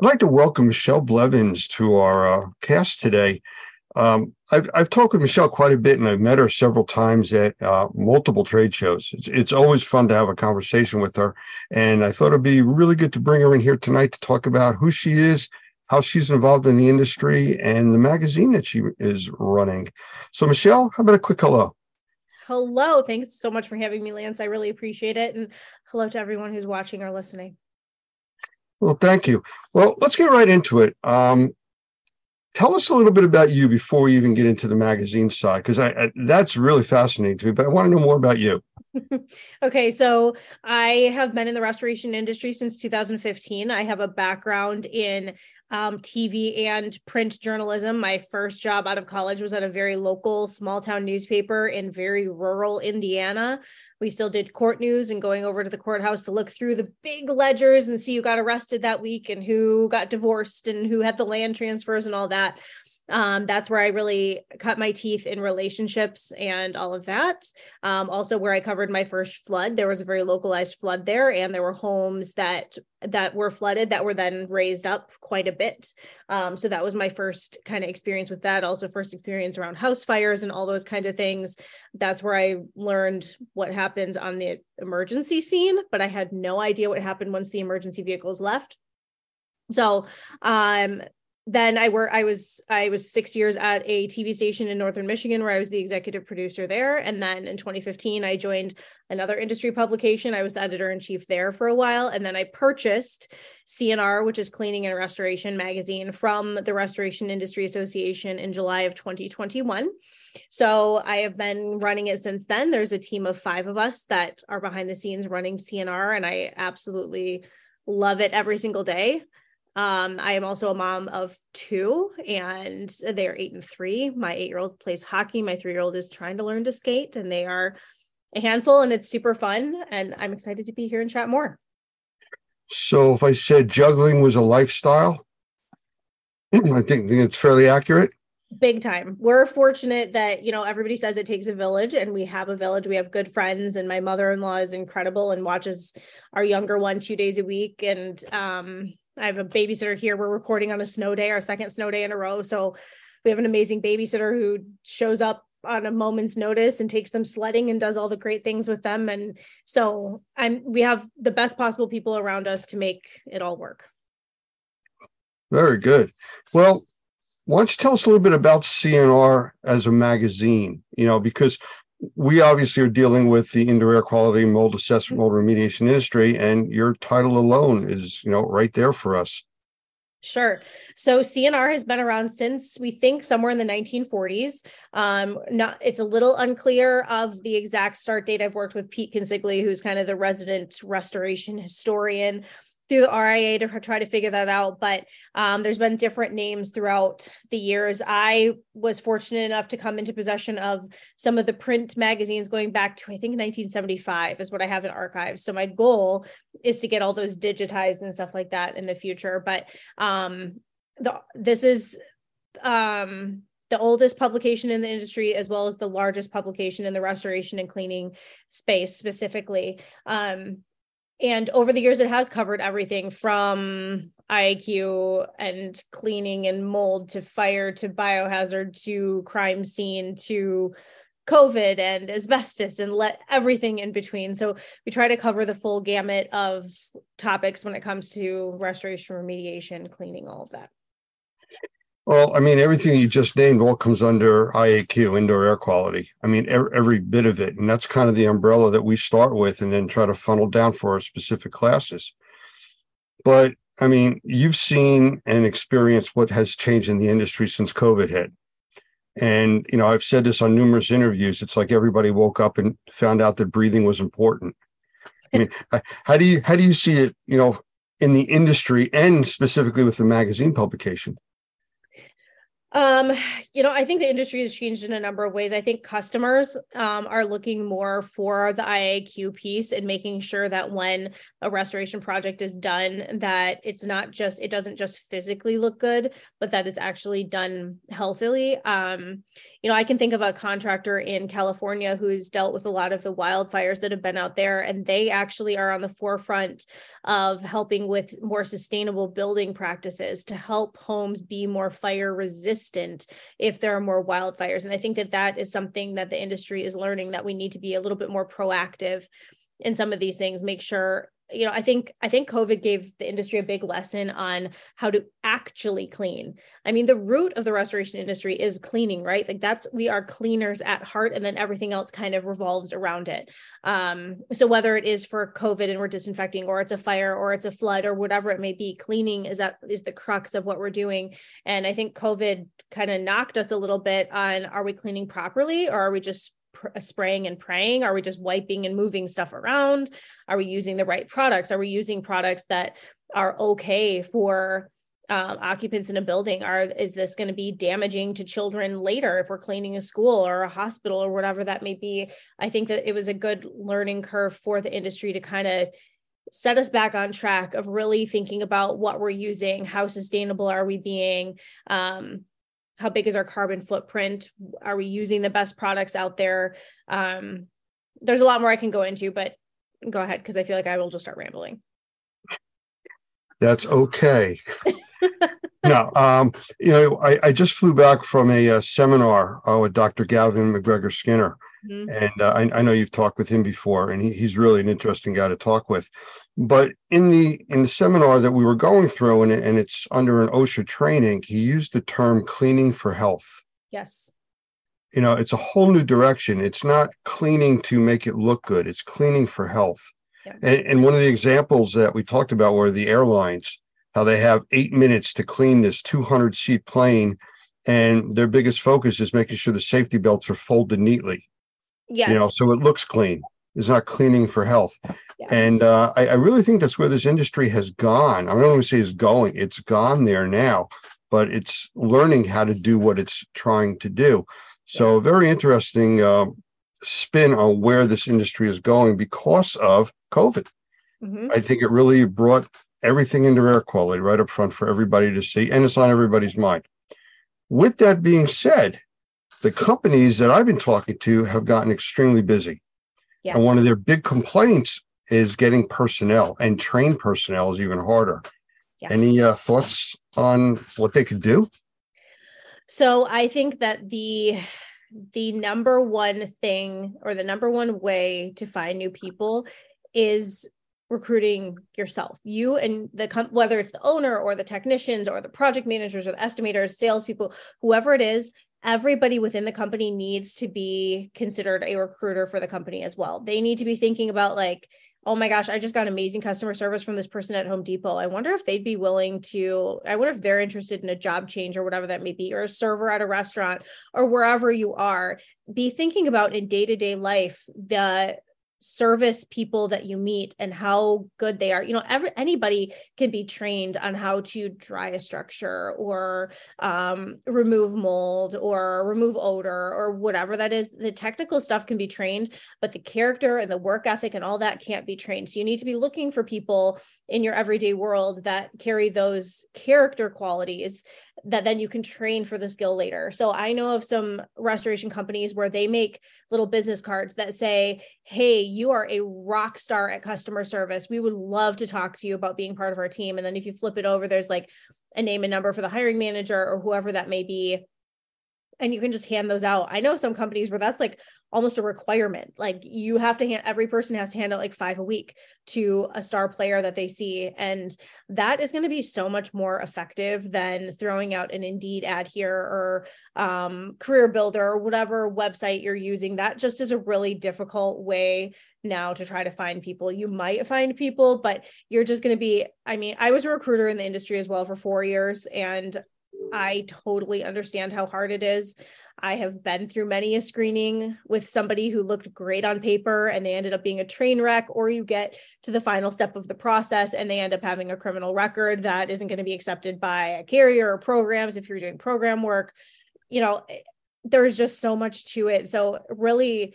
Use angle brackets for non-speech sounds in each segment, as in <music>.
I'd like to welcome Michelle Blevins to our uh, cast today. Um, I've I've talked with Michelle quite a bit, and I've met her several times at uh, multiple trade shows. It's, it's always fun to have a conversation with her, and I thought it'd be really good to bring her in here tonight to talk about who she is, how she's involved in the industry, and the magazine that she is running. So, Michelle, how about a quick hello? Hello, thanks so much for having me, Lance. I really appreciate it, and hello to everyone who's watching or listening. Well, thank you. Well, let's get right into it. Um, tell us a little bit about you before we even get into the magazine side, because I, I, that's really fascinating to me. But I want to know more about you. <laughs> okay, so I have been in the restoration industry since 2015. I have a background in um, TV and print journalism. My first job out of college was at a very local small town newspaper in very rural Indiana. We still did court news and going over to the courthouse to look through the big ledgers and see who got arrested that week and who got divorced and who had the land transfers and all that um, that's where I really cut my teeth in relationships and all of that. Um, also, where I covered my first flood, there was a very localized flood there, and there were homes that that were flooded that were then raised up quite a bit. Um, so that was my first kind of experience with that. Also, first experience around house fires and all those kinds of things. That's where I learned what happened on the emergency scene, but I had no idea what happened once the emergency vehicles left. So um then I were I was I was six years at a TV station in Northern Michigan where I was the executive producer there. And then in 2015, I joined another industry publication. I was the editor in chief there for a while. And then I purchased CNR, which is Cleaning and Restoration magazine from the Restoration Industry Association in July of 2021. So I have been running it since then. There's a team of five of us that are behind the scenes running CNR, and I absolutely love it every single day. Um, I am also a mom of two, and they're eight and three. My eight year old plays hockey. My three year old is trying to learn to skate, and they are a handful, and it's super fun. And I'm excited to be here and chat more. So, if I said juggling was a lifestyle, <clears throat> I think it's fairly accurate. Big time. We're fortunate that, you know, everybody says it takes a village, and we have a village. We have good friends, and my mother in law is incredible and watches our younger one two days a week. And, um, I have a babysitter here. We're recording on a snow day, our second snow day in a row. So we have an amazing babysitter who shows up on a moment's notice and takes them sledding and does all the great things with them. And so I'm we have the best possible people around us to make it all work. Very good. Well, why don't you tell us a little bit about CNR as a magazine? You know, because we obviously are dealing with the indoor air quality mold assessment mold remediation industry and your title alone is you know right there for us Sure. So CNR has been around since we think somewhere in the 1940s. Um, not it's a little unclear of the exact start date. I've worked with Pete Consigli, who's kind of the resident restoration historian through the RIA to try to figure that out. But um, there's been different names throughout the years. I was fortunate enough to come into possession of some of the print magazines going back to, I think, 1975 is what I have in archives. So my goal is to get all those digitized and stuff like that in the future. But um, the, this is um, the oldest publication in the industry as well as the largest publication in the restoration and cleaning space specifically um, and over the years it has covered everything from IAQ and cleaning and mold to fire to biohazard to crime scene to COVID and asbestos and let everything in between. So we try to cover the full gamut of topics when it comes to restoration, remediation, cleaning, all of that. Well, I mean, everything you just named all comes under IAQ, indoor air quality. I mean, every, every, bit of it. And that's kind of the umbrella that we start with and then try to funnel down for our specific classes. But I mean, you've seen and experienced what has changed in the industry since COVID hit. And, you know, I've said this on numerous interviews. It's like everybody woke up and found out that breathing was important. I mean, how do you how do you see it, you know, in the industry and specifically with the magazine publication? Um, you know, I think the industry has changed in a number of ways. I think customers um, are looking more for the IAQ piece and making sure that when a restoration project is done, that it's not just it doesn't just physically look good, but that it's actually done healthily. Um, you know, I can think of a contractor in California who's dealt with a lot of the wildfires that have been out there, and they actually are on the forefront of helping with more sustainable building practices to help homes be more fire resistant if there are more wildfires. And I think that that is something that the industry is learning that we need to be a little bit more proactive in some of these things make sure you know i think i think covid gave the industry a big lesson on how to actually clean. I mean the root of the restoration industry is cleaning right? Like that's we are cleaners at heart and then everything else kind of revolves around it. Um so whether it is for covid and we're disinfecting or it's a fire or it's a flood or whatever it may be cleaning is that is the crux of what we're doing. And i think covid kind of knocked us a little bit on are we cleaning properly or are we just pr- spraying and praying? Are we just wiping and moving stuff around? Are we using the right products? Are we using products that are okay for um, occupants in a building are is this going to be damaging to children later if we're cleaning a school or a hospital or whatever that may be i think that it was a good learning curve for the industry to kind of set us back on track of really thinking about what we're using how sustainable are we being um, how big is our carbon footprint? Are we using the best products out there? Um, there's a lot more i can go into but go ahead because i feel like i will just start rambling. That's okay. <laughs> No um, you know I, I just flew back from a, a seminar uh, with dr Gavin Macgregor-Skinner. Mm-hmm. and uh, I, I, know you've talked with him before and he, he's really an interesting guy to talk with but in the in the seminar that we were going through and, and it's under an osha training he used the term cleaning for health. Yes. You know it's a whole new direction. It's not cleaning to make it look good. It's cleaning for health. Yeah. and, and one of the examples that we talked about were the airlines how they have eight minutes to clean this 200 seat plane and their biggest focus is making sure the safety belts are folded neatly. Yes. you know so it looks clean it's not cleaning for health and uh, I, I, really think that's where this industry has gone. I don't want to say it's going, it's gone there now, but it's learning how to do what it's trying to do. So, very interesting uh, spin on where this industry is going because of COVID. Mm-hmm. I think it really brought everything into air quality right up front for everybody to see, and it's on everybody's mind. With that being said, the companies that I've been talking to have gotten extremely busy. Yeah. And one of their big complaints is getting personnel and trained personnel is even harder. Yeah. Any uh, thoughts on what they could do? So I think that the the number one thing or the number one way to find new people is recruiting yourself you and the whether it's the owner or the technicians or the project managers or the estimators salespeople whoever it is everybody within the company needs to be considered a recruiter for the company as well they need to be thinking about like oh my gosh, I just got amazing customer service from this person at Home Depot. I wonder if they'd be willing to, I wonder if they're interested in a job change or whatever that may be, or a server at a restaurant or wherever you are. Be thinking about in day to day life the service people that you meet and how good they are. You know every anybody can be trained on how to dry a structure or um, remove mold or remove odor or whatever that is. The technical stuff can be trained but the character and the work ethic and all that can't be trained. So you need to be looking for people in your everyday world that carry those character qualities that then you can train for the skill later. So I know of some restoration companies where they make little business cards that say, Hey, you are a rock star at customer service. We would love to talk to you about being part of our team. And then if you flip it over, there's like a name and number for the hiring manager or whoever that may be and you can just hand those out. I know some companies where that's like almost a requirement. Like you have to hand every person has to hand out like five a week to a star player that they see. And that is going to be so much more effective than throwing out an Indeed ad here or um, Career Builder or whatever website you're using. That just is a really difficult way now to try to find people. You might find people, but you're just going to be. I mean, I was a recruiter in the industry as well for four years, and I totally understand how hard it is. I have been through many a screening with somebody who looked great on paper and they ended up being a train wreck, or you get to the final step of the process and they end up having a criminal record that isn't going to be accepted by a carrier or programs if you're doing program work. You know, eh, there's just so much to it. So, really,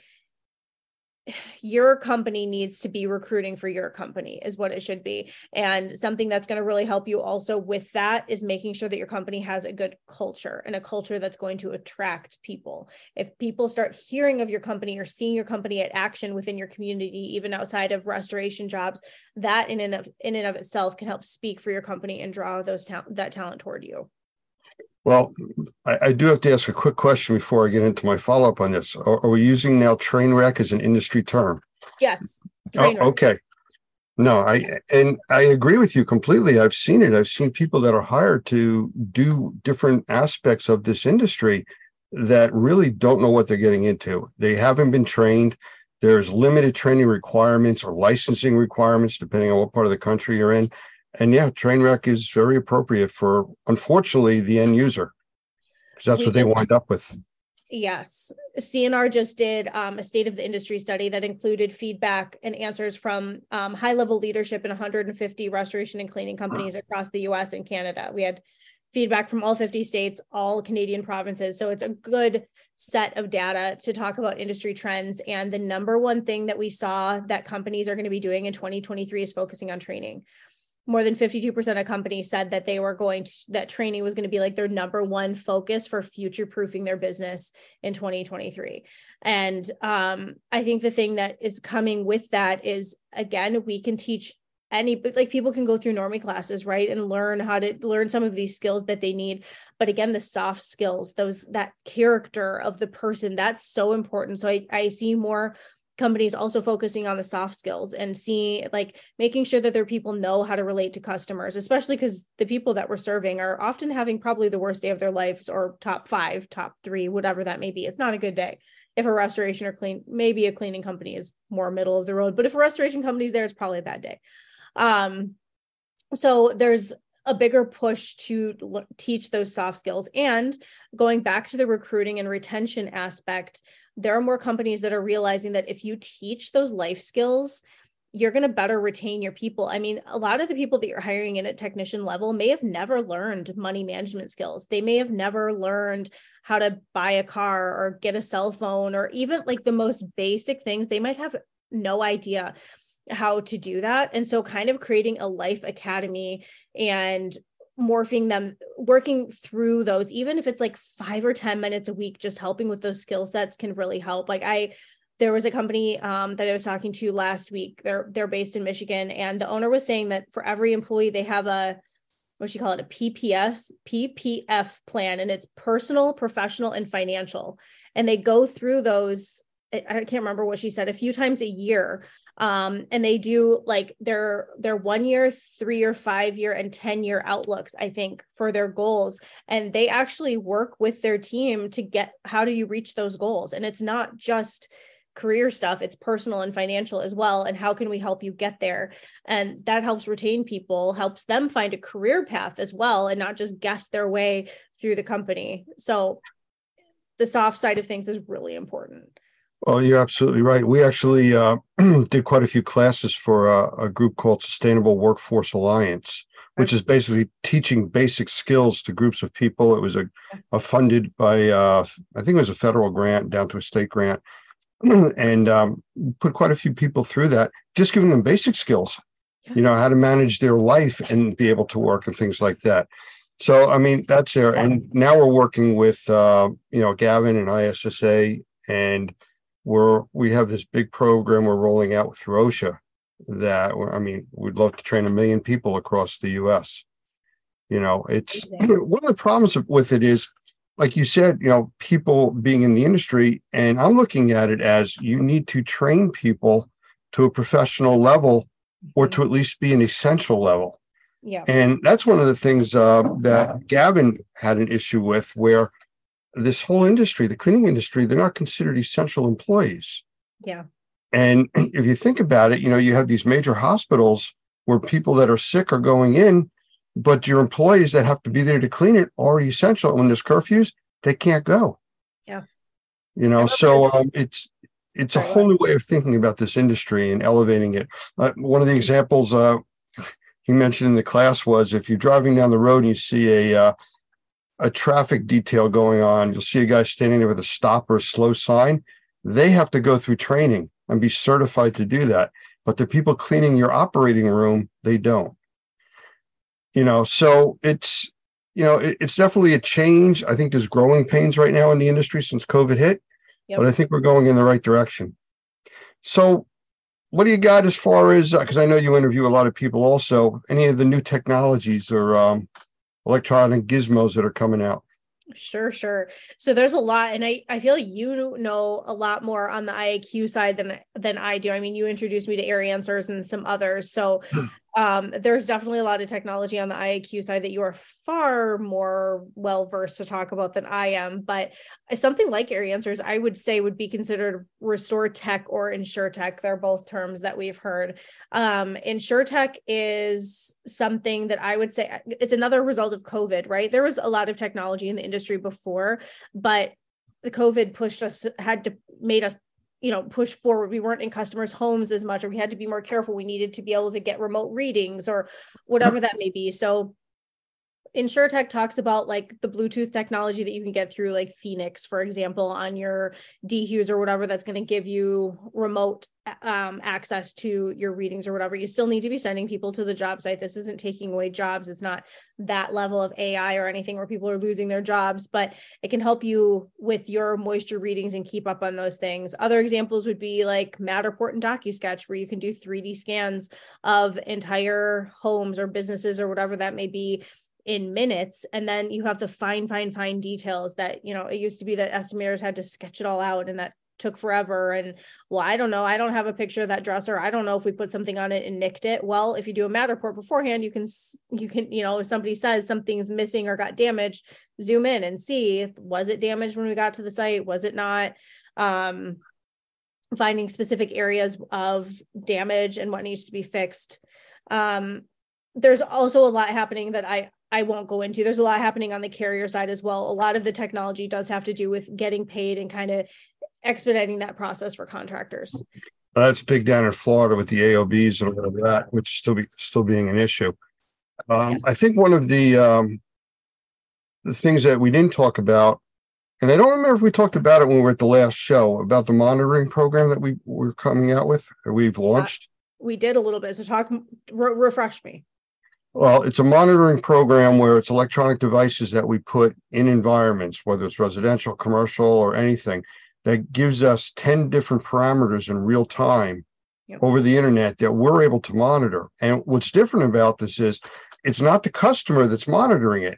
your company needs to be recruiting for your company is what it should be. And something that's going to really help you also with that is making sure that your company has a good culture and a culture that's going to attract people. If people start hearing of your company or seeing your company at action within your community even outside of restoration jobs that in and of in and of itself can help speak for your company and draw those ta- that talent toward you well, I, I, do have to ask a quick question before I get into my follow up on this. Are, are, we using now train wreck as an industry term? Yes. Oh, okay. No, I and I agree with you completely. I've seen it. I've seen people that are hired to do different aspects of this industry that really don't know what they're getting into. They haven't been trained. There's limited training requirements or licensing requirements, depending on what part of the country you're in. And yeah, train wreck is very appropriate for, unfortunately, the end user, because that's we what they wind up with. Yes. CNR just did um, a state of the industry study that included feedback and answers from um, high level leadership in 150 restoration and cleaning companies across the US and Canada. We had feedback from all 50 states, all Canadian provinces. So it's a good set of data to talk about industry trends. And the number one thing that we saw that companies are going to be doing in 2023 is focusing on training more than 52% of companies said that they were going to that training was going to be like their number one focus for future proofing their business in 2023 and um, i think the thing that is coming with that is again we can teach any like people can go through NORMI classes right and learn how to learn some of these skills that they need. But again the soft skills those that character of the person that's so important. So i, I see more companies also focusing on the soft skills and seeing like making sure that their people know how to relate to customers especially because the people that we're serving are often having probably the worst day of their lives or top five top three whatever that may be. It's not a good day. If a restoration or clean maybe a cleaning company is more middle of the road but if a restoration company is there it's probably a bad day. Um so there's a bigger push to l- teach those soft skills and going back to the recruiting and retention aspect there are more companies that are realizing that if you teach those life skills you're going to better retain your people. I mean, a lot of the people that you're hiring in at technician level may have never learned money management skills. They may have never learned how to buy a car or get a cell phone or even like the most basic things. They might have no idea how to do that. And so, kind of creating a life academy and morphing them working through those even if it's like 5 or 10 minutes a week just helping with those skill sets can really help. Like i there was a company um, that i was talking to last week. They're they're based in michigan. And the owner was saying that for every employee they have a what she call it? A pps ppf plan. And it's personal professional and financial. And they go through those I can't remember what she said a few times a year um, and they do like their their one year three or five year and 10 year outlooks i think for their goals. And they actually work with their team to get how do you reach those goals? And it's not just career stuff it's personal and financial as well and how can we help you get there? And that helps retain people helps them find a career path as well and not just guess their way through the company. So the soft side of things is really important well, you're absolutely right. We actually uh, <clears throat> did quite a few classes for a, a, group called Sustainable Workforce Alliance, which is basically teaching basic skills to groups of people. It was a, a funded by, uh, I think it was a federal grant down to a state grant, <clears throat> and um, put quite a few people through that, just giving them basic skills, yeah. you know, how to manage their life and be able to work and things like that. So, I mean, that's there. And now we're working with, uh, you know, Gavin and ISSA and we're we have this big program we're rolling out through OSHA that I mean we'd love to train a million people across the U.S. You know, it's exactly. <clears throat> one of the problems with it is, like you said, you know, people being in the industry, and I'm looking at it as you need to train people to a professional level or to at least be an essential level. Yeah. And that's one of the things uh, that Gavin had an issue with, where this whole industry, the cleaning industry, they're not considered essential employees. Yeah. And <clears throat> if you think about it, you know, you have these major hospitals where people that are sick are going in, but your employees that have to be there to clean it are essential. And When there's curfews, they can't go. Yeah. You know, so um, it's it's a whole new way of thinking about this industry and elevating it. Uh, one of the examples uh, he mentioned in the class was if you're driving down the road and you see a uh, a traffic detail going on, you'll see a guy standing there with a stop or a slow sign. They have to go through training and be certified to do that. But the people cleaning your operating room, they don't. You know, so it's you know it, it's definitely a change. I think there's growing pains right now in the industry since COVID hit, yep. but I think we're going in the right direction. So, what do you got as far as because uh, I know you interview a lot of people also? Any of the new technologies or um, electronic gizmos that are coming out? Sure, sure. So there's a lot, and I I feel like you know a lot more on the IAQ side than than I do. I mean, you introduced me to Air Answers and some others. So <clears throat> um, there's definitely a lot of technology on the IAQ side that you are far more well versed to talk about than I am. But something like Air Answers, I would say would be considered restore tech or insure tech. They're both terms that we've heard. Um, insure tech is something that I would say it's another result of COVID, right? There was a lot of technology in the industry before, but the COVID pushed us, had to made us you know push forward. We weren't in customers homes as much or we had to be more careful. We needed to be able to get remote readings or whatever that may be. So InsureTech talks about like the Bluetooth technology that you can get through like Phoenix, for example, on your DHUs or whatever that's going to give you remote um, access to your readings or whatever. You still need to be sending people to the job site. This isn't taking away jobs. It's not that level of AI or anything where people are losing their jobs, but it can help you with your moisture readings and keep up on those things. Other examples would be like Matterport and DocuSketch, where you can do 3D scans of entire homes or businesses or whatever that may be in minutes and then you have the fine fine fine details that you know it used to be that estimators had to sketch it all out and that took forever and well i don't know i don't have a picture of that dresser i don't know if we put something on it and nicked it. Well if you do a matterport beforehand you can you can you know if somebody says something's missing or got damaged zoom in and see was it damaged when we got to the site was it not? Um finding specific areas of damage and what needs to be fixed. Um there's also a lot happening that I I won't go into. There's a lot happening on the carrier side as well. A lot of the technology does have to do with getting paid and kind of expediting that process for contractors. That's big down in Florida with the AOBs and all of that, which is still be still being an issue. Um, yeah. I think one of the um, the things that we didn't talk about, and I don't remember if we talked about it when we were at the last show about the monitoring program that we were coming out with or we've launched. we did a little bit. So talk, re- refresh me. Well, it's a monitoring program where it's electronic devices that we put in environments, whether it's residential, commercial, or anything, that gives us 10 different parameters in real time yep. over the internet that we're able to monitor. And what's different about this is it's not the customer that's monitoring it,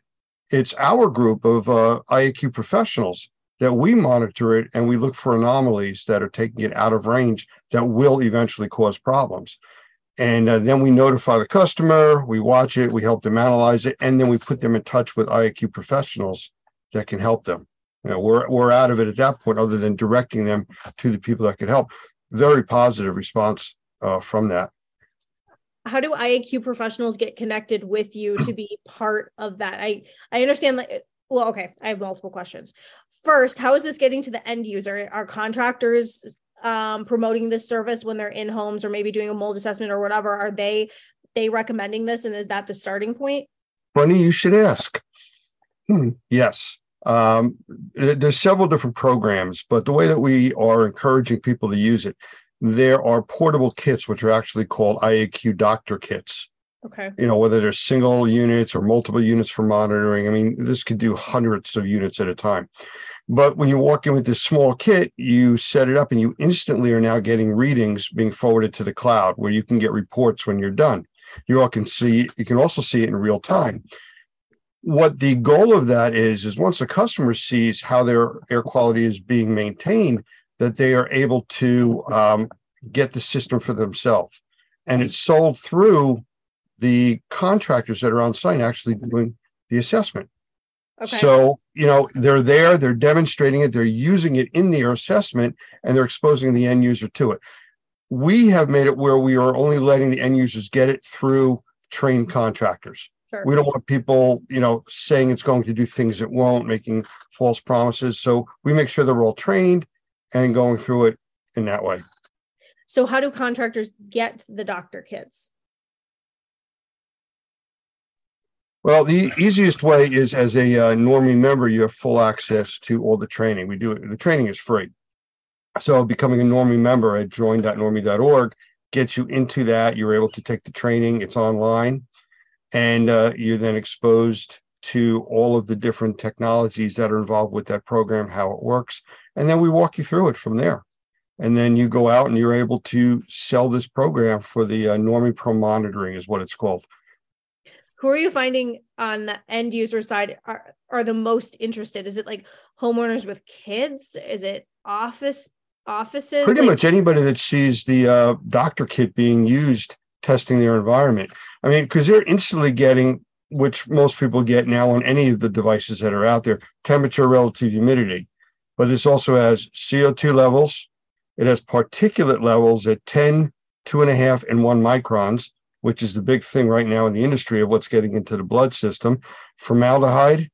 it's our group of uh, IAQ professionals that we monitor it and we look for anomalies that are taking it out of range that will eventually cause problems. And uh, then we notify the customer, we watch it, we help them analyze it, and then we put them in touch with IAQ professionals that can help them. You know, we're, we're out of it at that point, other than directing them to the people that can help. Very positive response uh, from that. How do IAQ professionals get connected with you to be part of that? I I understand that. Well, okay, I have multiple questions. First, how is this getting to the end user? Are contractors um, promoting this service when they're in homes or maybe doing a mold assessment or whatever are they they recommending this and is that the starting point? Funny you should ask. Hmm. yes. Um, there's several different programs but the way that we are encouraging people to use it there are portable kits which are actually called iaq doctor kits. Okay. You know whether they're single units or multiple units for monitoring. I mean this could do hundreds of units at a time but when you walk in with this small kit, you set it up and you instantly are now getting readings being forwarded to the cloud where you can get reports when you're done. You all can see, you can also see it in real time. What the goal of that is, is once the customer sees how their air quality is being maintained, that they are able to um, get the system for themselves. And it's sold through the contractors that are on site actually doing the assessment. Okay. So, you know, they're there, they're demonstrating it, they're using it in their assessment, and they're exposing the end user to it. We have made it where we are only letting the end users get it through trained mm-hmm. contractors. Sure. We don't want people, you know, saying it's going to do things it won't, making false promises. So we make sure they're all trained and going through it in that way. So how do contractors get the doctor kits? Well, the easiest way is as a uh, NORMI member, you have full access to all the training. We do it. The training is free. So becoming a NORMI member at join.normi.org gets you into that. You're able to take the training. It's online, and uh, you're then exposed to all of the different technologies that are involved with that program, how it works, and then we walk you through it from there. And then you go out and you're able to sell this program for the uh, NORMI Pro monitoring, is what it's called. Who are you finding on the end user side are, are the most interested? Is it like homeowners with kids? Is it office offices? Pretty like- much anybody that sees the uh, doctor kit being used testing their environment. I mean, because they're instantly getting, which most people get now on any of the devices that are out there, temperature, relative humidity. But this also has CO2 levels. It has particulate levels at 10, two and a half, and one microns, which is the big thing right now in the industry of what's getting into the blood system, formaldehyde,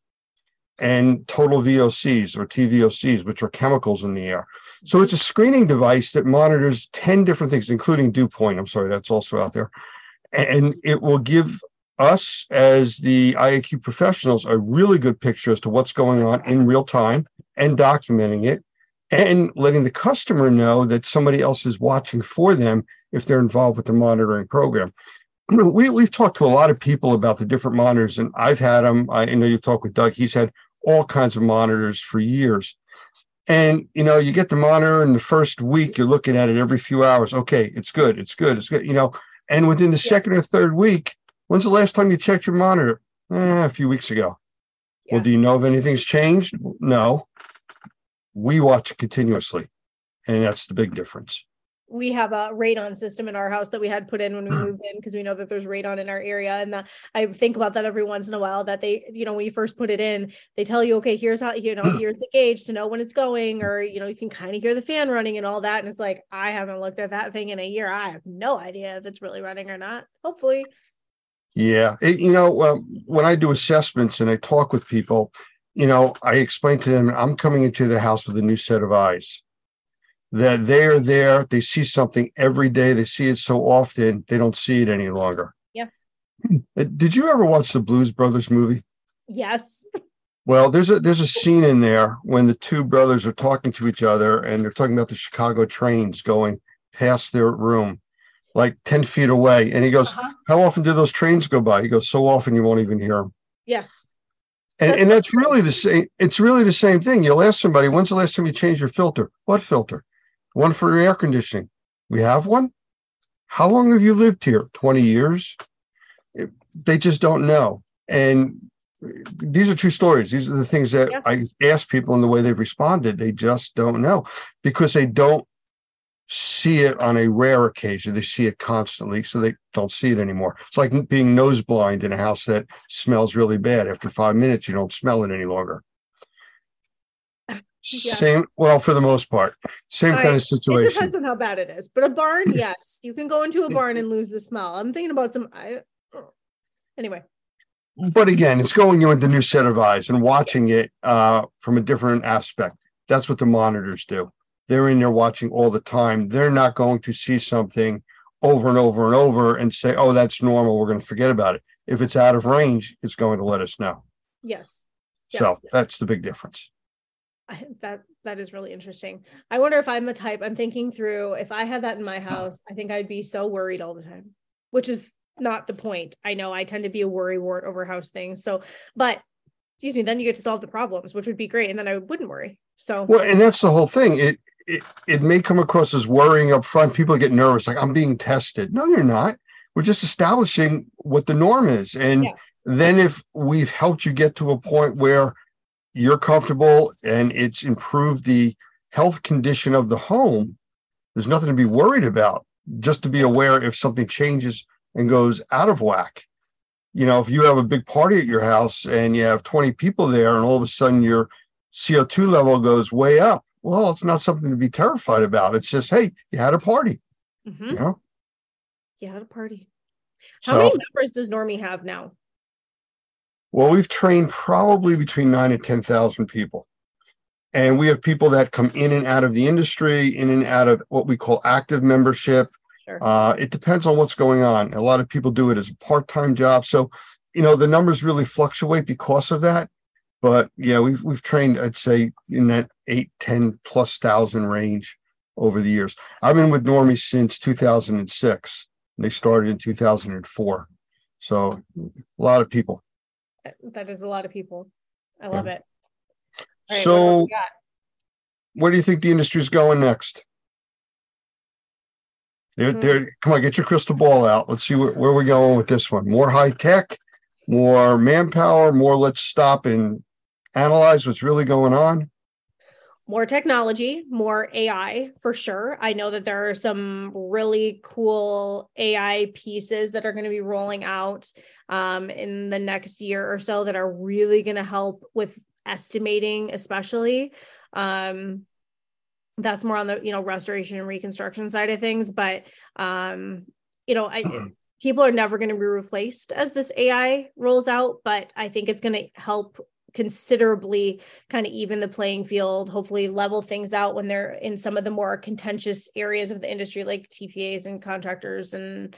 and total VOCs or TVOCs, which are chemicals in the air. So it's a screening device that monitors 10 different things, including dew point. I'm sorry, that's also out there. And it will give us, as the IAQ professionals, a really good picture as to what's going on in real time and documenting it and letting the customer know that somebody else is watching for them if they're involved with the monitoring program. <clears throat> We, we've talked to a lot of people about the different monitors, and I've had them. I know you've talked with Doug. He's had all kinds of monitors for years. And you know, you get the monitor in the first week, you're looking at it every few hours. Okay, it's good, it's good, it's good. You know, and within the second or third week, when's the last time you checked your monitor? Eh, a few weeks ago. Yeah. Well, do you know if anything's changed? No. We watch it continuously, and that's the big difference. we have a radon system in our house that we had put in when we Mm. moved in because we know that there's radon in our area and that I think about that every once in a while that they you know when you first put it in they tell you okay here's how you know Mm. here's the gauge to know when it's going or you know you can kind of hear the fan running and all that and it's like I haven't looked at that thing in a year I have no idea if it's really running or not hopefully Yeah, it, you know, um, when I do assessments and I talk with people, you know, I explain to them I'm coming into their house with a new set of eyes. That they are there, they see something every day, they see it so often, they don't see it any longer. Yeah. Uh, Did you ever watch the Blues Brothers movie? yes Well, there's a there's a scene in there when the two brothers are talking to each other and they're talking about the Chicago trains going past their room, like 10 feet away. And he goes, uh-huh. How often do those trains go by? He goes, So often you won't even hear them. yes And, That's and that's really the same. It's really the same thing. You'll ask somebody, when's the last time you changed your filter? What filter? One for your air conditioning. We have one. How long have you lived here? 20 years. It- they just don't know. And these are true stories. These are the things that Yeah. I ask people and the way they've responded. They just don't know because they don't see it on a rare occasion. They see it constantly, so they don't see it anymore. It's like being nose blind in a house that smells really bad. After five minutes, you don't smell it any longer. Yeah. Same, well, for the most part, same I- kind of situation. it depends on how bad it is but a barn <laughs> yes you can go into a barn and lose the smell I'm thinking about some I anyway But again, it's going you with the new set of eyes and watching it uh, from a different aspect. That's what the monitors do. They're in there watching all the time. They're not going to see something over and over and over and say, "Oh, that's normal. We're going to forget about it." If it's out of range, it's going to let us know. yes So that's the big difference. I, that that is really interesting. I wonder if I'm the type I'm thinking through if I had that in my house, I think I'd be so worried all the time, which is not the point. I know I tend to be a worry wart over house things. So, but excuse me, then you get to solve the problems, which would be great. And then I wouldn't worry. So Well, and that's the whole thing. It it it may come across as worrying up front. People get nervous, like I'm being tested. No, you're not. We're just establishing what the norm is. And Yeah. then if we've helped you get to a point where you're comfortable and it's improved the health condition of the home, there's nothing to be worried about. Just to be aware if something changes and goes out of whack. You know, if you have a big party at your house and you have 20 people there and all of a sudden your CO2 level goes way up. Well, it's not something to be terrified about. It's just, hey, you had a party, mhm. you know? yeah, at a party. How So, many members does NORMI have now? well, we've trained probably between nine and 10,000 people. And we have people that come in and out of the industry, in and out of what we call active membership. Sure. Uh, it depends on what's going on. A lot of people do it as a part time job. So, you know, the numbers really fluctuate because of that. But yeah, we've we've trained, I'd say, in that eight, 10 plus thousand range over the years. I've been with NORMI since 2006. They started in 2004. So a lot of people. That is a lot of people. I love yeah. it. Right, so, what where do you think the industry is going next? There, mm-hmm. there. Come on, get your crystal ball out. Let's see where, where we're going with this one. More high tech, more manpower, more. Let's stop and analyze what's really going on more technology, more AI for sure. I know that there are some really cool AI pieces that are going to be rolling out um, in the next year or so that are really going to help with estimating, especially. Um, that's more on the you know restoration and reconstruction side of things, but um, you know, I. <clears throat> People are never going to be replaced as this AI rolls out, but I think it's going to help considerably kind of even the playing field, hopefully level things out when they're in some of the more contentious areas of the industry, like TPAs and contractors and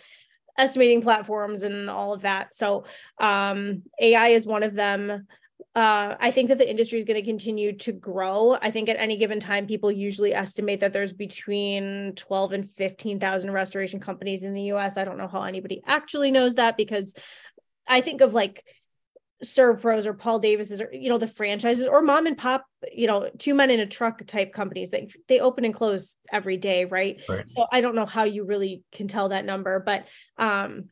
estimating platforms and all of that. So um, AI is one of them. Uh, I think that the industry is going to continue to grow. I think at any given time, people usually estimate that there's between 12 and 15,000 restoration companies in the US. I don't know how anybody actually knows that because I think of like ServPros or Paul Davis's or you know the franchises or mom and pop, you know, two men in a truck type companies. They they open and close every day, right? right. So I don't know how you really can tell that number, but um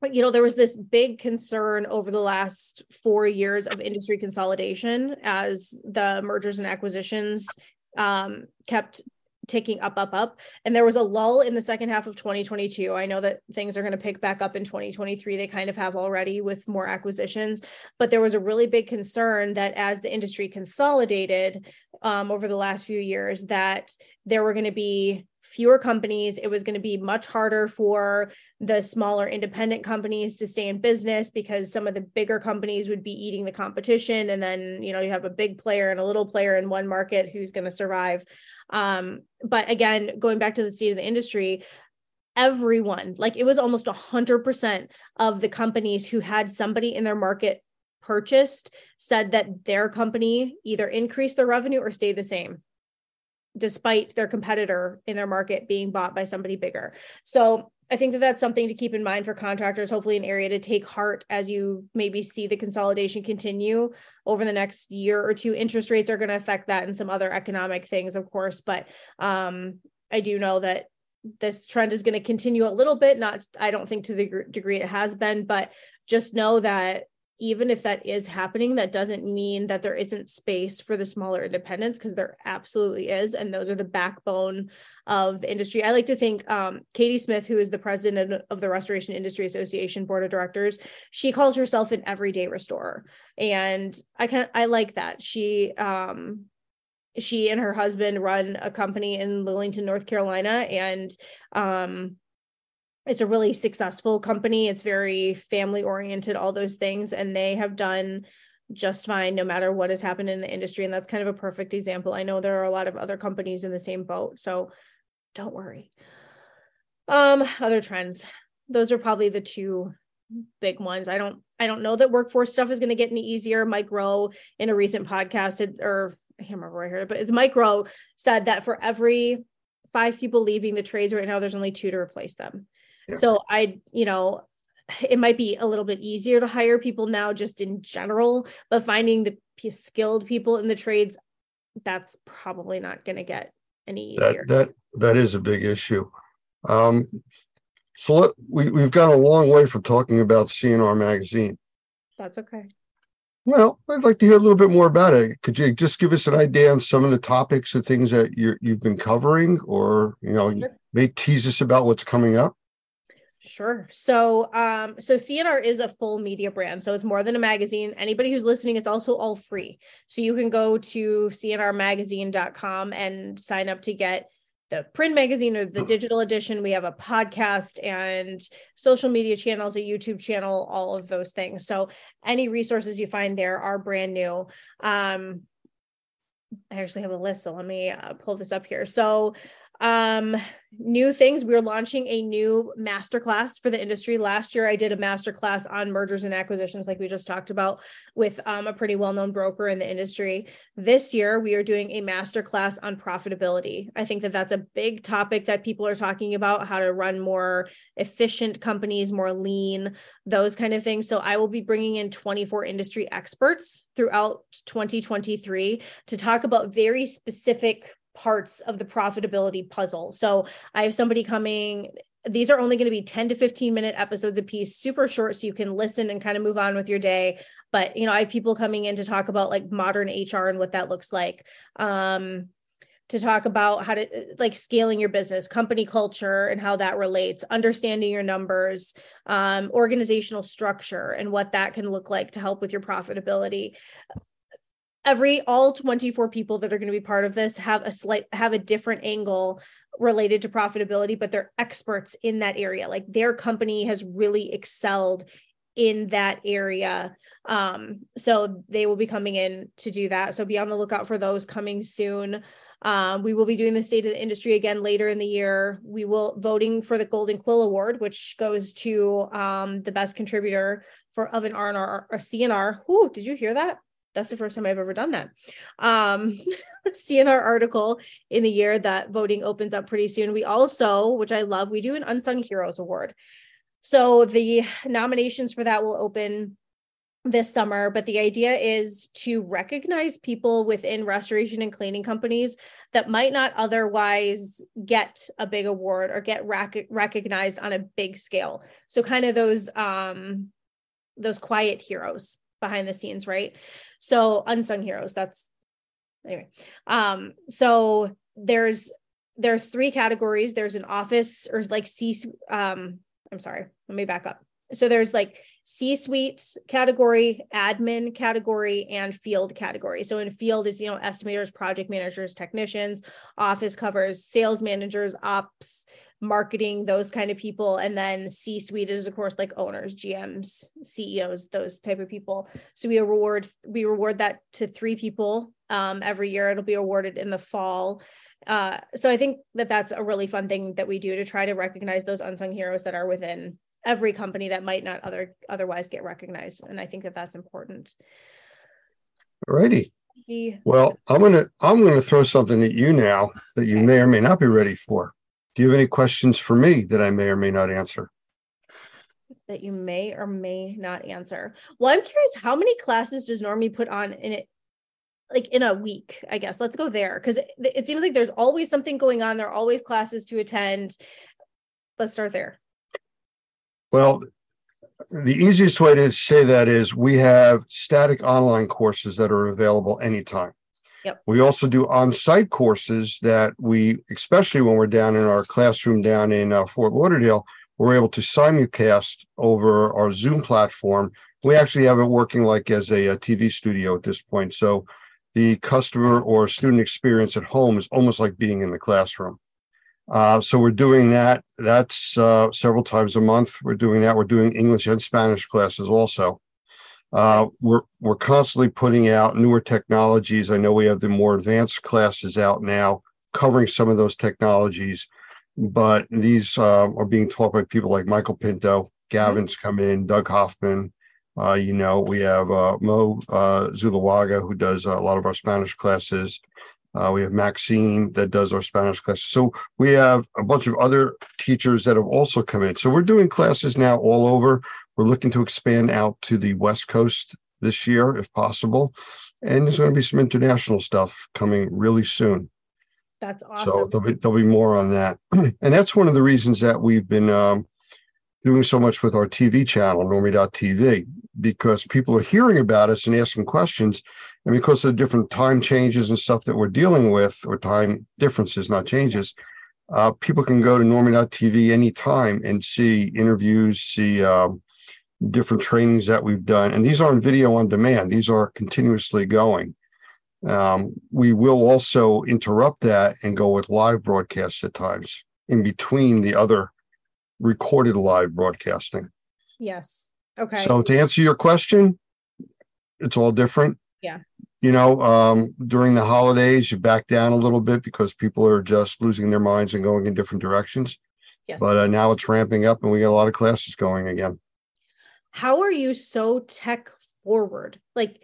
but you know there was this big concern over the last 4 years of industry consolidation as the mergers and acquisitions um kept ticking up, up, up. And there was a lull in the second half of 2022. I know that things are going to pick back up in 2023. They kind of have already with more acquisitions, but there was a really big concern that as the industry consolidated um, over the last few years, that there were going to be fewer companies. It was going to be much harder for the smaller independent companies to stay in business because some of the bigger companies would be eating the competition. And then, you know, you have a big player and a little player in one market who's going to survive. Um, but again, going back to the state of the industry, everyone, like it was almost 100% of the companies who had somebody in their market purchased said that their company either increased their revenue or stayed the same despite their competitor in their market being bought by somebody bigger. So I think that that's something to keep in mind for contractors, hopefully an area to take heart as you maybe see the consolidation continue over the next year or two. Interest rates are going to affect that and some other economic things, of course. But um, I do know that this trend is going to continue a little bit, not, I don't think to the degree it has been, but just know that even if that is happening, that doesn't mean that there isn't space for the smaller independents because there absolutely is. And those are the backbone of the industry. I like to think um, Katie Smith, who is the president of the Restoration Industry Association Board of Directors, she calls herself an everyday restorer. And I can I like that. She um, she and her husband run a company in Lillington, North Carolina, and um, it's a really successful company. It's very family oriented, all those things. And they have done just fine no matter what has happened in the industry. And that's kind of a perfect example. I know there are a lot of other companies in the same boat. So don't worry. Um, other trends. Those are probably the two big ones. I don't I don't know that workforce stuff is going to get any easier. Mike Rowe in a recent podcast, or I can't remember where I heard it, but it's Mike Rowe said that for every five people leaving the trades right now, there's only two to replace them. So I, you know, it might be a little bit easier to hire people now just in general, but finding the skilled people in the trades, that's probably not going to get any easier. That, that that is a big issue. Um, so let, we we've got a long way from talking about C&R magazine. That's okay. Well, I'd like to hear a little bit more about it. Could you just give us an idea on some of the topics and things that you you've been covering, or you know, sure. may tease us about what's coming up? Sure. So, um, so C&R is a full media brand. So it's more than a magazine. Anybody who's listening, it's also all free. So you can go to cnrmagazine.com and sign up to get the print magazine or the digital edition. We have a podcast and social media channels, a YouTube channel, all of those things. So any resources you find there are brand new. Um, I actually have a list, so let me uh, pull this up here. So Um, new things. We're launching a new masterclass for the industry. Last year i did a masterclass on mergers and acquisitions like we just talked about with um, a pretty well-known broker in the industry. This year we are doing a masterclass on profitability. I think that that's a big topic that people are talking about how to run more efficient companies more lean those kind of things. So i will be bringing in 24 industry experts throughout 2023 to talk about very specific parts of the profitability puzzle. So I have somebody coming these are only going to be 10 to 15 minute episodes a piece super short so you can listen and kind of move on with your day but you know i have people coming in to talk about like modern hr and what that looks like um to talk about how to like scaling your business company culture and how that relates understanding your numbers um, organizational structure and what that can look like to help with your profitability every all 24 people that are going to be part of this have a slight have a different angle related to profitability but they're experts in that area like their company has really excelled in that area um so they will be coming in to do that so be on the lookout for those coming soon um, we will be doing the state of the industry again later in the year. We will voting for the Golden Quill Award, which goes to um, the best contributor for of an R&R or C&R. Ooh, did you hear that? That's the first time I've ever done that. Um, see in our article in the year that voting opens up pretty soon. We also, which I love, we do an Unsung Heroes Award. So the nominations for that will open this summer, but the idea is to recognize people within restoration and cleaning companies that might not otherwise get a big award or get rec- recognized on a big scale. So kind of those um those quiet heroes behind the scenes, right? So unsung heroes, that's anyway. Um, so there's there's three categories. There's an office or like C um, I'm sorry, let me back up. So there's like C-suite category, admin category, and field category. So in field is you know estimators, project managers, technicians. Office covers sales managers, ops, marketing, those kind of people. And then C suite is of course like owners, GMs, CEOs, those type of people. So we reward we reward that to three people um, every year. It'll be awarded in the fall. Uh, so I think that that's a really fun thing that we do to try to recognize those unsung heroes that are within every company that might not other otherwise get recognized. And I think that that's important. Alrighty. Well, I'm gonna I'm gonna throw something at you now that you may or may not be ready for. Do you have any questions for me that I may or may not answer? That you may or may not answer. Well, I'm curious, how many classes does NORMI put on in it? Like in a week, I guess. Let's go there because it, it seems like there's always something going on. There are always classes to attend. Let's start there. Well, the easiest way to say that is we have static online courses that are available anytime. Yep. We also do on-site courses that we, especially when we're down in our classroom down in uh, Fort Lauderdale, we're able to simulcast over our Zoom platform. We actually have it working like as a, a TV studio at this point. So the customer or student experience at home is almost like being in the classroom. Uh, so we're doing that. That's uh, several times a month. We're doing that. We're doing English and Spanish classes also. Uh, we're we're constantly putting out newer technologies. I know we have the more advanced classes out now covering some of those technologies, but these uh, are being taught by people like Michael Pinto. Gavin's mm-hmm. come in, Doug Hoffman. Uh, you know, we have uh, Mo uh, Zulawaga, who does a lot of our Spanish classes. Uh, we have Maxine that does our Spanish classes. So we have a bunch of other teachers that have also come in. So we're doing classes now all over. We're looking to expand out to the West Coast this year, if possible. And there's going to be some international stuff coming really soon. That's awesome. So there'll be, there'll be more on that. <clears throat> and that's one of the reasons that we've been um, doing so much with our TV channel, normi.tv, because people are hearing about us and asking questions. And because of the different time changes and stuff that we're dealing with, or time differences, not changes, uh, people can go to normi.tv anytime and see interviews, see um, different trainings that we've done. And these aren't video on demand, these are continuously going. Um, we will also interrupt that and go with live broadcasts at times in between the other recorded live broadcasting. Yes. Okay. So to answer your question, it's all different. Yeah. you know, um, during the holidays, you back down a little bit because people are just losing their minds and going in different directions. Yes. But uh, now it's ramping up and we got a lot of classes going again. How are you so tech forward? Like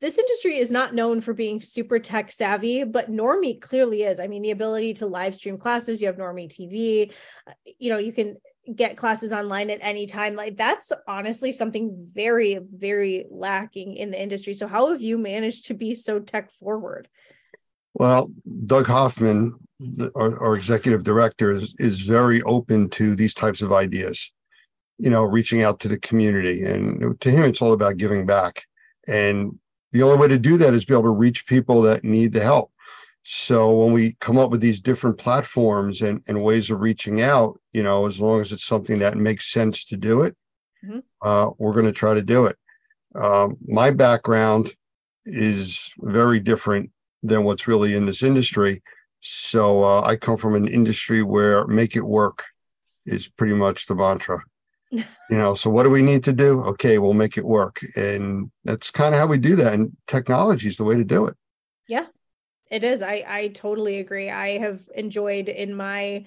this industry is not known for being super tech savvy, but NORMI clearly is. I mean, the ability to live stream classes, you have NORMI TV, uh, you know, you can get classes online at any time. Like that's honestly something very, very lacking in the industry. So, how have you managed to be so tech forward? Well, Doug Hoffman, our, our executive director, is, is very open to these types of ideas, you know, reaching out to the community. And to him, it's all about giving back. And the only way to do that is be able to reach people that need the help. So when we come up with these different platforms and, and ways of reaching out, you know, as long as it's something that makes sense to do it, mm-hmm. uh, we're going to try to do it. Um, my background is very different than what's really in this industry. So uh, I come from an industry where make it work is pretty much the mantra. You know, so what do we need to do? Okay, we'll make it work. And that's kind of how we do that. And technology is the way to do it. Yeah. It is. I I totally agree. I have enjoyed in my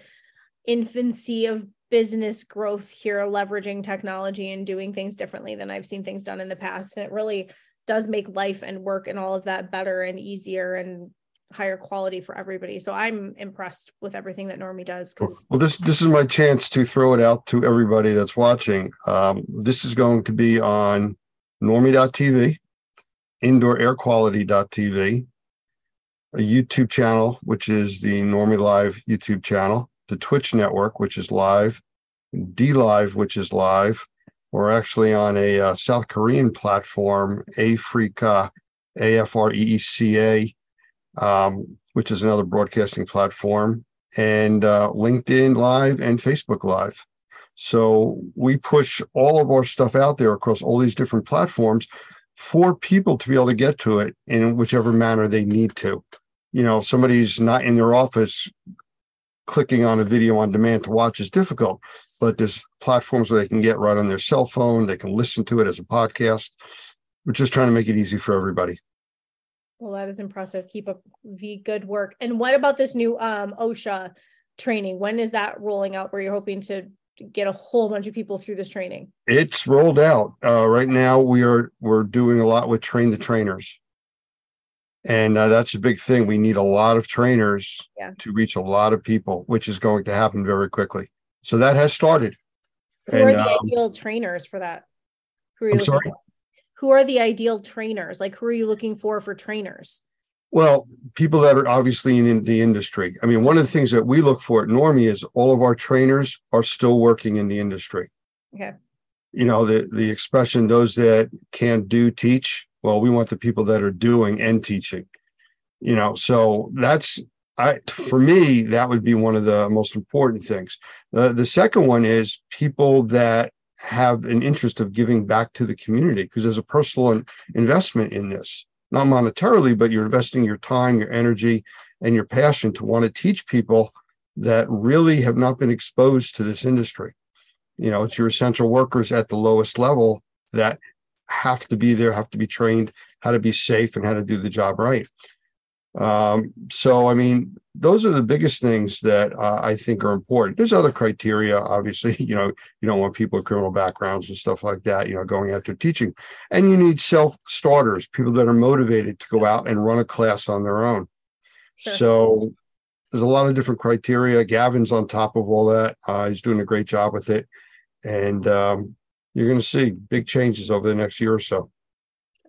infancy of business growth here leveraging technology and doing things differently than I've seen things done in the past and it really does make life and work and all of that better and easier and higher quality for everybody. So I'm impressed with everything that NORMI does. Because well, this this is my chance to throw it out to everybody that's watching. Um, this is going to be on normi.tv, IndoorAirQuality.tv, a YouTube channel, which is the NORMI Live YouTube channel, the Twitch network, which is live, DLive, which is live. We're actually on a uh, South Korean platform, Afreeca, A F R E E C A, um, which is another broadcasting platform, and uh, LinkedIn Live and Facebook Live. So we push all of our stuff out there across all these different platforms for people to be able to get to it in whichever manner they need to. You know, if somebody's not in their office, clicking on a video on demand to watch is difficult, but there's platforms where they can get right on their cell phone. They can listen to it as a podcast. We're just trying to make it easy for everybody. Well, that is impressive. Keep up the good work. And what about this new um, OSHA training? When is that rolling out where you're hoping to get a whole bunch of people through this training? It's rolled out. Uh, right now we are we're doing a lot with train the trainers. And uh, that's a big thing. We need a lot of trainers yeah. to reach a lot of people, which is going to happen very quickly. So that has started. Who and, are the um, ideal trainers for that? Who are you I'm sorry? For? Who are the ideal trainers? Like, who are you looking for for trainers? Well, people that are obviously in the industry. I mean, one of the things that we look for at NORMI is all of our trainers are still working in the industry. Okay. You know, the the expression those that can't do teach. Well, we want the people that are doing and teaching. You know, so that's I for me that would be one of the most important things. The the second one is people that have an interest of giving back to the community because there's a personal investment in this not monetarily, but you're investing your time, your energy, and your passion to want to teach people that really have not been exposed to this industry. You know, it's your essential workers at the lowest level that have to be there, have to be trained how to be safe and how to do the job right. Um, so, I mean, those are the biggest things that uh, I think are important. There's other criteria, obviously. <laughs> You know, you don't want people with criminal backgrounds and stuff like that. You know, going out there teaching, and you need self starters, people that are motivated to go out and run a class on their own. Sure. So, there's a lot of different criteria. Gavin's on top of all that. Uh, he's doing a great job with it, and um, you're going to see big changes over the next year or so.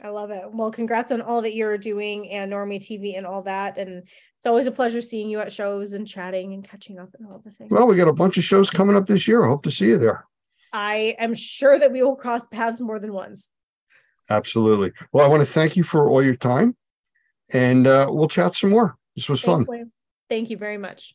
I love it. Well, congrats on all that you're doing and NORMI TV and all that. And it's always a pleasure seeing you at shows and chatting and catching up and all the things. Well, we got a bunch of shows coming up this year. I hope to see you there. I am sure that we will cross paths more than once. Absolutely. Well, I want to thank you for all your time and uh, we'll chat some more. This was Thanks, fun. Lance. Thank you very much.